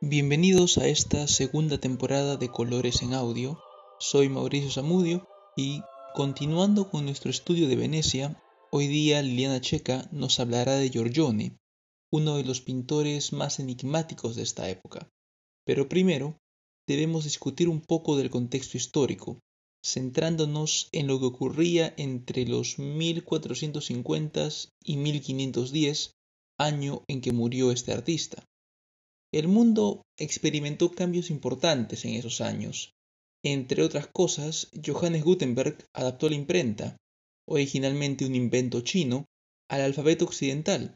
Bienvenidos a esta segunda temporada de Colores en Audio. Soy Mauricio Zamudio y continuando con nuestro estudio de Venecia, hoy día Liliana Checa nos hablará de Giorgione, uno de los pintores más enigmáticos de esta época. Pero primero, debemos discutir un poco del contexto histórico, centrándonos en lo que ocurría entre los 1450 y 1510, año en que murió este artista. El mundo experimentó cambios importantes en esos años. Entre otras cosas, Johannes Gutenberg adaptó la imprenta, originalmente un invento chino, al alfabeto occidental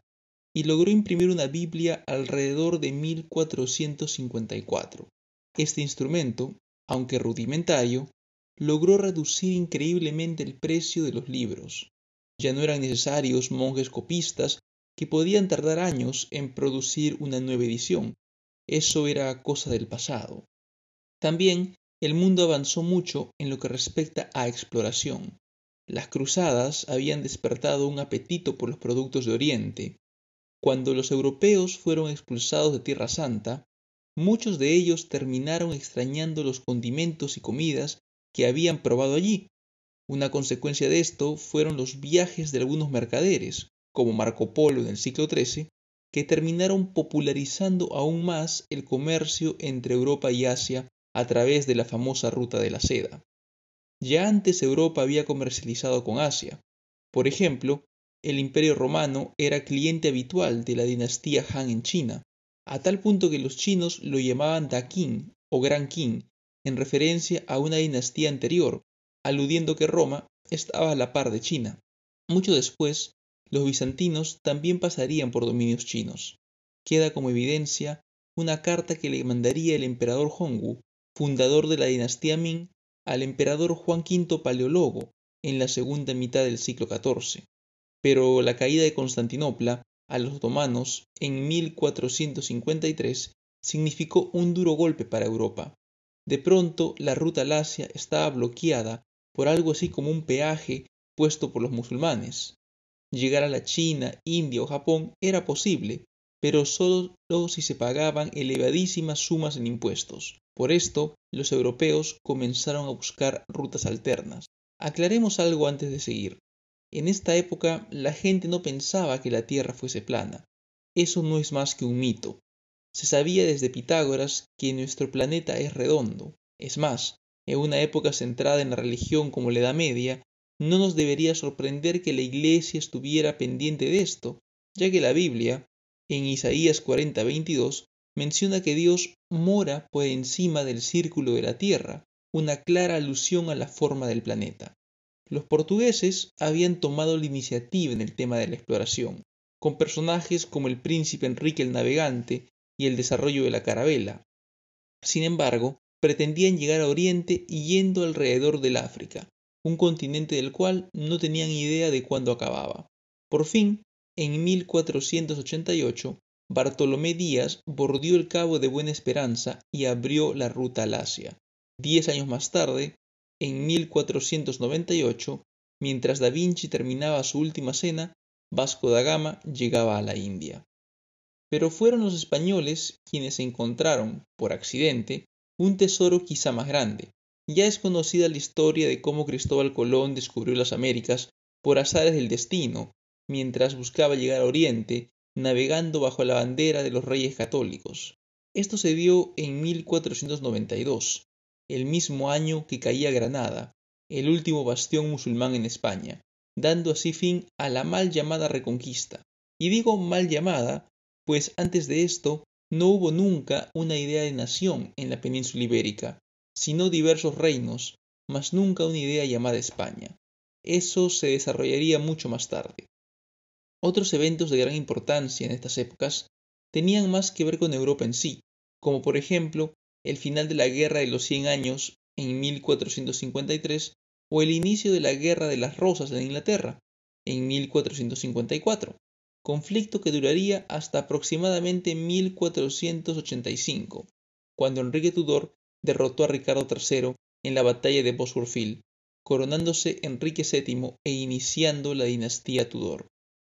y logró imprimir una Biblia alrededor de 1454. Este instrumento, aunque rudimentario, logró reducir increíblemente el precio de los libros. Ya no eran necesarios monjes copistas que podían tardar años en producir una nueva edición, eso era cosa del pasado. También el mundo avanzó mucho en lo que respecta a exploración. Las cruzadas habían despertado un apetito por los productos de Oriente. Cuando los europeos fueron expulsados de Tierra Santa, muchos de ellos terminaron extrañando los condimentos y comidas que habían probado allí. Una consecuencia de esto fueron los viajes de algunos mercaderes, como Marco Polo en el siglo XIII, que terminaron popularizando aún más el comercio entre Europa y Asia a través de la famosa ruta de la seda. Ya antes Europa había comercializado con Asia. Por ejemplo, el Imperio Romano era cliente habitual de la dinastía Han en China, a tal punto que los chinos lo llamaban Da Qin o Gran Qin, en referencia a una dinastía anterior, aludiendo que Roma estaba a la par de China. Mucho después, los bizantinos también pasarían por dominios chinos. Queda como evidencia una carta que le mandaría el emperador Hongwu, fundador de la dinastía Ming, al emperador Juan V Paleólogo en la segunda mitad del siglo XIV. Pero la caída de Constantinopla a los otomanos en 1453 significó un duro golpe para Europa. De pronto la ruta al Asia estaba bloqueada por algo así como un peaje puesto por los musulmanes. Llegar a la China, India o Japón era posible, pero solo si se pagaban elevadísimas sumas en impuestos. Por esto, los europeos comenzaron a buscar rutas alternas. Aclaremos algo antes de seguir. En esta época la gente no pensaba que la Tierra fuese plana. Eso no es más que un mito. Se sabía desde Pitágoras que nuestro planeta es redondo. Es más, en una época centrada en la religión como la Edad Media, no nos debería sorprender que la Iglesia estuviera pendiente de esto, ya que la Biblia, en Isaías 40:22, menciona que Dios mora por encima del círculo de la Tierra, una clara alusión a la forma del planeta. Los portugueses habían tomado la iniciativa en el tema de la exploración, con personajes como el príncipe Enrique el Navegante y el desarrollo de la carabela. Sin embargo, pretendían llegar a Oriente yendo alrededor del África, un continente del cual no tenían idea de cuándo acababa. Por fin, en 1488, Bartolomé Díaz bordeó el Cabo de Buena Esperanza y abrió la ruta al Asia. Diez años más tarde, en 1498, mientras Da Vinci terminaba su última cena, Vasco da Gama llegaba a la India. Pero fueron los españoles quienes encontraron, por accidente, un tesoro quizá más grande, ya es conocida la historia de cómo Cristóbal Colón descubrió las Américas por azares del destino, mientras buscaba llegar a Oriente, navegando bajo la bandera de los reyes católicos. Esto se dio en 1492, el mismo año que caía Granada, el último bastión musulmán en España, dando así fin a la mal llamada Reconquista. Y digo mal llamada, pues antes de esto no hubo nunca una idea de nación en la península ibérica, sino diversos reinos, mas nunca una idea llamada España. Eso se desarrollaría mucho más tarde. Otros eventos de gran importancia en estas épocas tenían más que ver con Europa en sí, como por ejemplo el final de la Guerra de los Cien Años en 1453 o el inicio de la Guerra de las Rosas en Inglaterra en 1454, conflicto que duraría hasta aproximadamente 1485, cuando Enrique Tudor derrotó a Ricardo III en la batalla de Bosworth coronándose Enrique VII e iniciando la dinastía Tudor.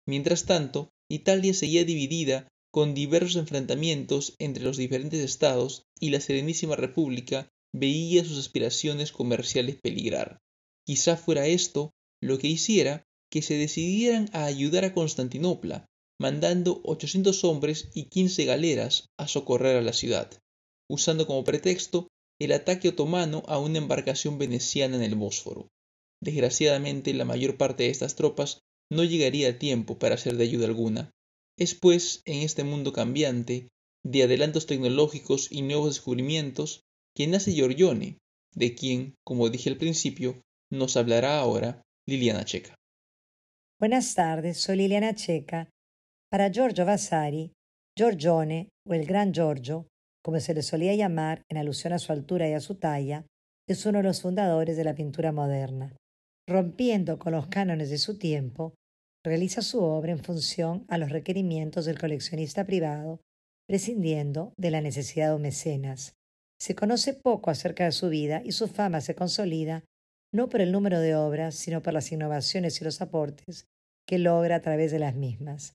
Mientras tanto, Italia seguía dividida con diversos enfrentamientos entre los diferentes estados y la Serenísima República veía sus aspiraciones comerciales peligrar. Quizá fuera esto lo que hiciera que se decidieran a ayudar a Constantinopla, mandando 800 hombres y 15 galeras a socorrer a la ciudad, usando como pretexto el ataque otomano a una embarcación veneciana en el Bósforo. Desgraciadamente, la mayor parte de estas tropas no llegaría a tiempo para ser de ayuda alguna. Es pues en este mundo cambiante, de adelantos tecnológicos y nuevos descubrimientos, que nace Giorgione, de quien, como dije al principio, nos hablará ahora Liliana Checa. Buenas tardes, soy Liliana Checa. Para Giorgio Vasari, Giorgione, o el Gran Giorgio, como se le solía llamar en alusión a su altura y a su talla, es uno de los fundadores de la pintura moderna. Rompiendo con los cánones de su tiempo, realiza su obra en función a los requerimientos del coleccionista privado, prescindiendo de la necesidad de mecenas. Se conoce poco acerca de su vida y su fama se consolida no por el número de obras, sino por las innovaciones y los aportes que logra a través de las mismas.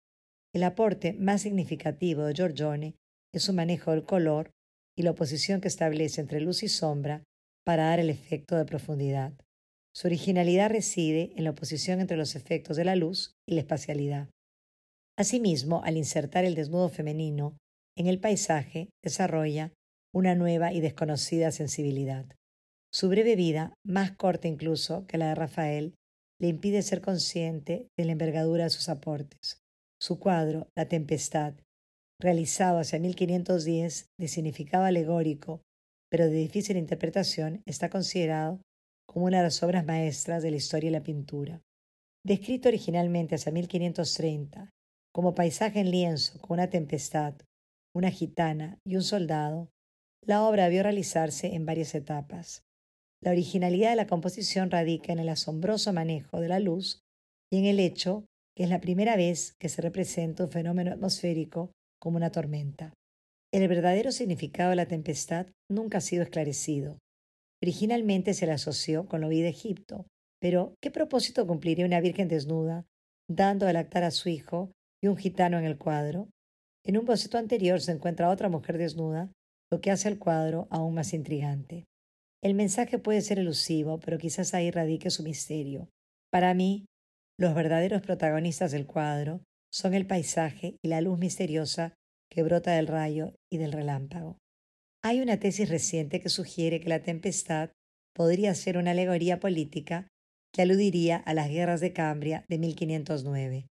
El aporte más significativo de Giorgione es su manejo del color y la oposición que establece entre luz y sombra para dar el efecto de profundidad. Su originalidad reside en la oposición entre los efectos de la luz y la espacialidad. Asimismo, al insertar el desnudo femenino en el paisaje, desarrolla una nueva y desconocida sensibilidad. Su breve vida, más corta incluso que la de Rafael, le impide ser consciente de la envergadura de sus aportes. Su cuadro, La Tempestad, realizado hacia 1510, de significado alegórico, pero de difícil interpretación, está considerado como una de las obras maestras de la historia y la pintura. Descrito originalmente hacia 1530 como paisaje en lienzo con una tempestad, una gitana y un soldado, la obra debió realizarse en varias etapas. La originalidad de la composición radica en el asombroso manejo de la luz y en el hecho que es la primera vez que se representa un fenómeno atmosférico como una tormenta. El verdadero significado de la tempestad nunca ha sido esclarecido. Originalmente se la asoció con lo vi de Egipto, pero ¿qué propósito cumpliría una virgen desnuda, dando a lactar a su hijo y un gitano en el cuadro? En un boceto anterior se encuentra otra mujer desnuda, lo que hace el cuadro aún más intrigante. El mensaje puede ser elusivo, pero quizás ahí radique su misterio. Para mí, los verdaderos protagonistas del cuadro son el paisaje y la luz misteriosa que brota del rayo y del relámpago. Hay una tesis reciente que sugiere que la tempestad podría ser una alegoría política que aludiría a las guerras de Cambria de 1509.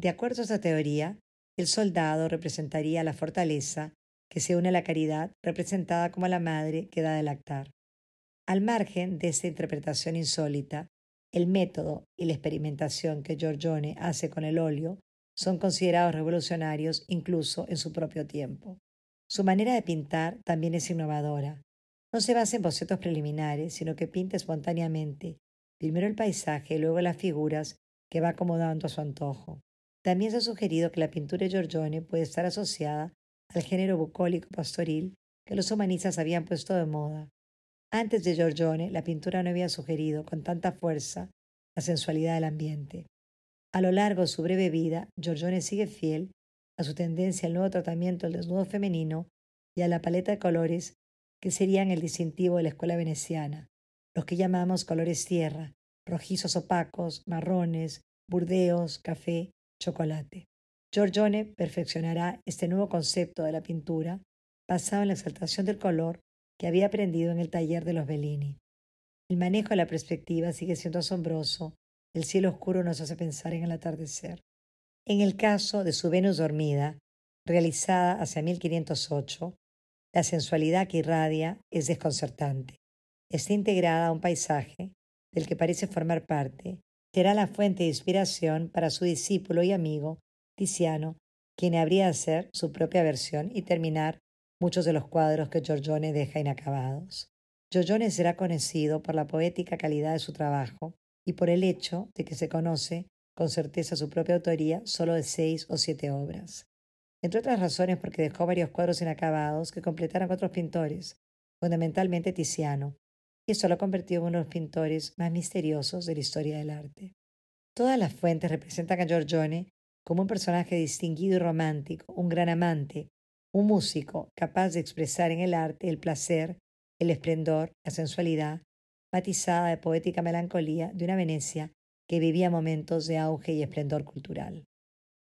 De acuerdo a esta teoría, el soldado representaría la fortaleza que se une a la caridad, representada como la madre que da de lactar. Al margen de esta interpretación insólita, el método y la experimentación que Giorgione hace con el óleo son considerados revolucionarios incluso en su propio tiempo. Su manera de pintar también es innovadora. No se basa en bocetos preliminares, sino que pinta espontáneamente, primero el paisaje, luego las figuras que va acomodando a su antojo. También se ha sugerido que la pintura de Giorgione puede estar asociada al género bucólico pastoril que los humanistas habían puesto de moda, antes de Giorgione, la pintura no había sugerido con tanta fuerza la sensualidad del ambiente. A lo largo de su breve vida, Giorgione sigue fiel a su tendencia al nuevo tratamiento del desnudo femenino y a la paleta de colores que serían el distintivo de la escuela veneciana, los que llamamos colores tierra, rojizos opacos, marrones, burdeos, café, chocolate. Giorgione perfeccionará este nuevo concepto de la pintura basado en la exaltación del color que había aprendido en el taller de los Bellini. El manejo de la perspectiva sigue siendo asombroso. El cielo oscuro nos hace pensar en el atardecer. En el caso de su Venus dormida, realizada hacia 1508, la sensualidad que irradia es desconcertante. Está integrada a un paisaje del que parece formar parte. Será la fuente de inspiración para su discípulo y amigo, Tiziano, quien habría de hacer su propia versión y terminar muchos de los cuadros que Giorgione deja inacabados. Giorgione será conocido por la poética calidad de su trabajo y por el hecho de que se conoce con certeza su propia autoría solo de seis o siete obras. Entre otras razones porque dejó varios cuadros inacabados que completaron otros pintores, fundamentalmente Tiziano, y eso lo convirtió en uno de los pintores más misteriosos de la historia del arte. Todas las fuentes representan a Giorgione como un personaje distinguido y romántico, un gran amante, un músico capaz de expresar en el arte el placer, el esplendor, la sensualidad, matizada de poética melancolía de una Venecia que vivía momentos de auge y esplendor cultural.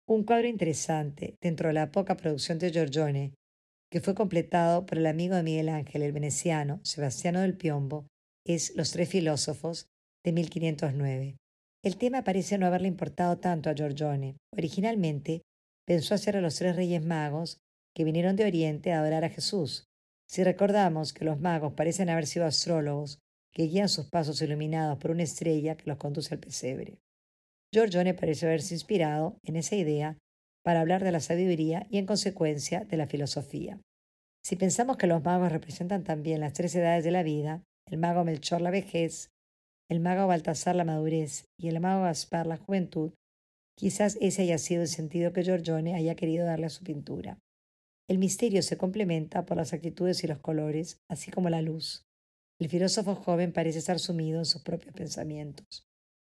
Un cuadro interesante dentro de la poca producción de Giorgione, que fue completado por el amigo de Miguel Ángel, el veneciano Sebastiano del Piombo, es Los tres filósofos de 1509. El tema parece no haberle importado tanto a Giorgione. Originalmente pensó hacer a los tres reyes magos que vinieron de Oriente a adorar a Jesús. Si recordamos que los magos parecen haber sido astrólogos que guían sus pasos iluminados por una estrella que los conduce al pesebre. Giorgione parece haberse inspirado en esa idea para hablar de la sabiduría y en consecuencia de la filosofía. Si pensamos que los magos representan también las tres edades de la vida, el mago Melchor la vejez, el mago Baltasar la madurez y el mago Gaspar la juventud, quizás ese haya sido el sentido que Giorgione haya querido darle a su pintura. El misterio se complementa por las actitudes y los colores, así como la luz. El filósofo joven parece estar sumido en sus propios pensamientos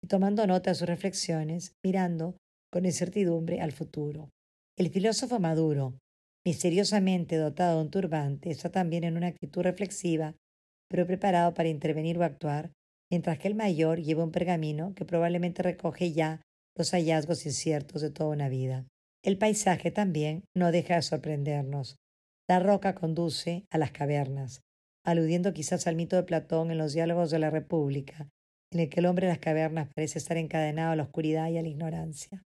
y tomando nota de sus reflexiones, mirando con incertidumbre al futuro. El filósofo maduro, misteriosamente dotado de un turbante, está también en una actitud reflexiva, pero preparado para intervenir o actuar, mientras que el mayor lleva un pergamino que probablemente recoge ya los hallazgos inciertos de toda una vida. El paisaje también no deja de sorprendernos. La roca conduce a las cavernas, aludiendo quizás al mito de Platón en los diálogos de la República, en el que el hombre de las cavernas parece estar encadenado a la oscuridad y a la ignorancia.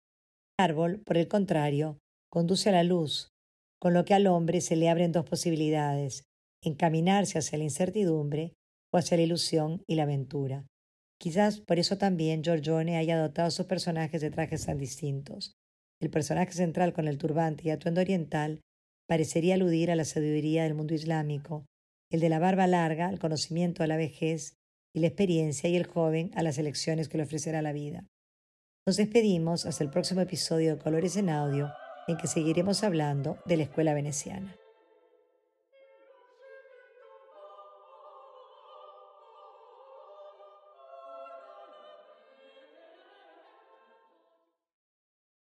El árbol, por el contrario, conduce a la luz, con lo que al hombre se le abren dos posibilidades, encaminarse hacia la incertidumbre o hacia la ilusión y la aventura. Quizás por eso también Giorgione haya dotado a sus personajes de trajes tan distintos. El personaje central con el turbante y atuendo oriental parecería aludir a la sabiduría del mundo islámico, el de la barba larga al conocimiento a la vejez y la experiencia y el joven a las elecciones que le ofrecerá la vida. Nos despedimos hasta el próximo episodio de Colores en Audio, en que seguiremos hablando de la escuela veneciana.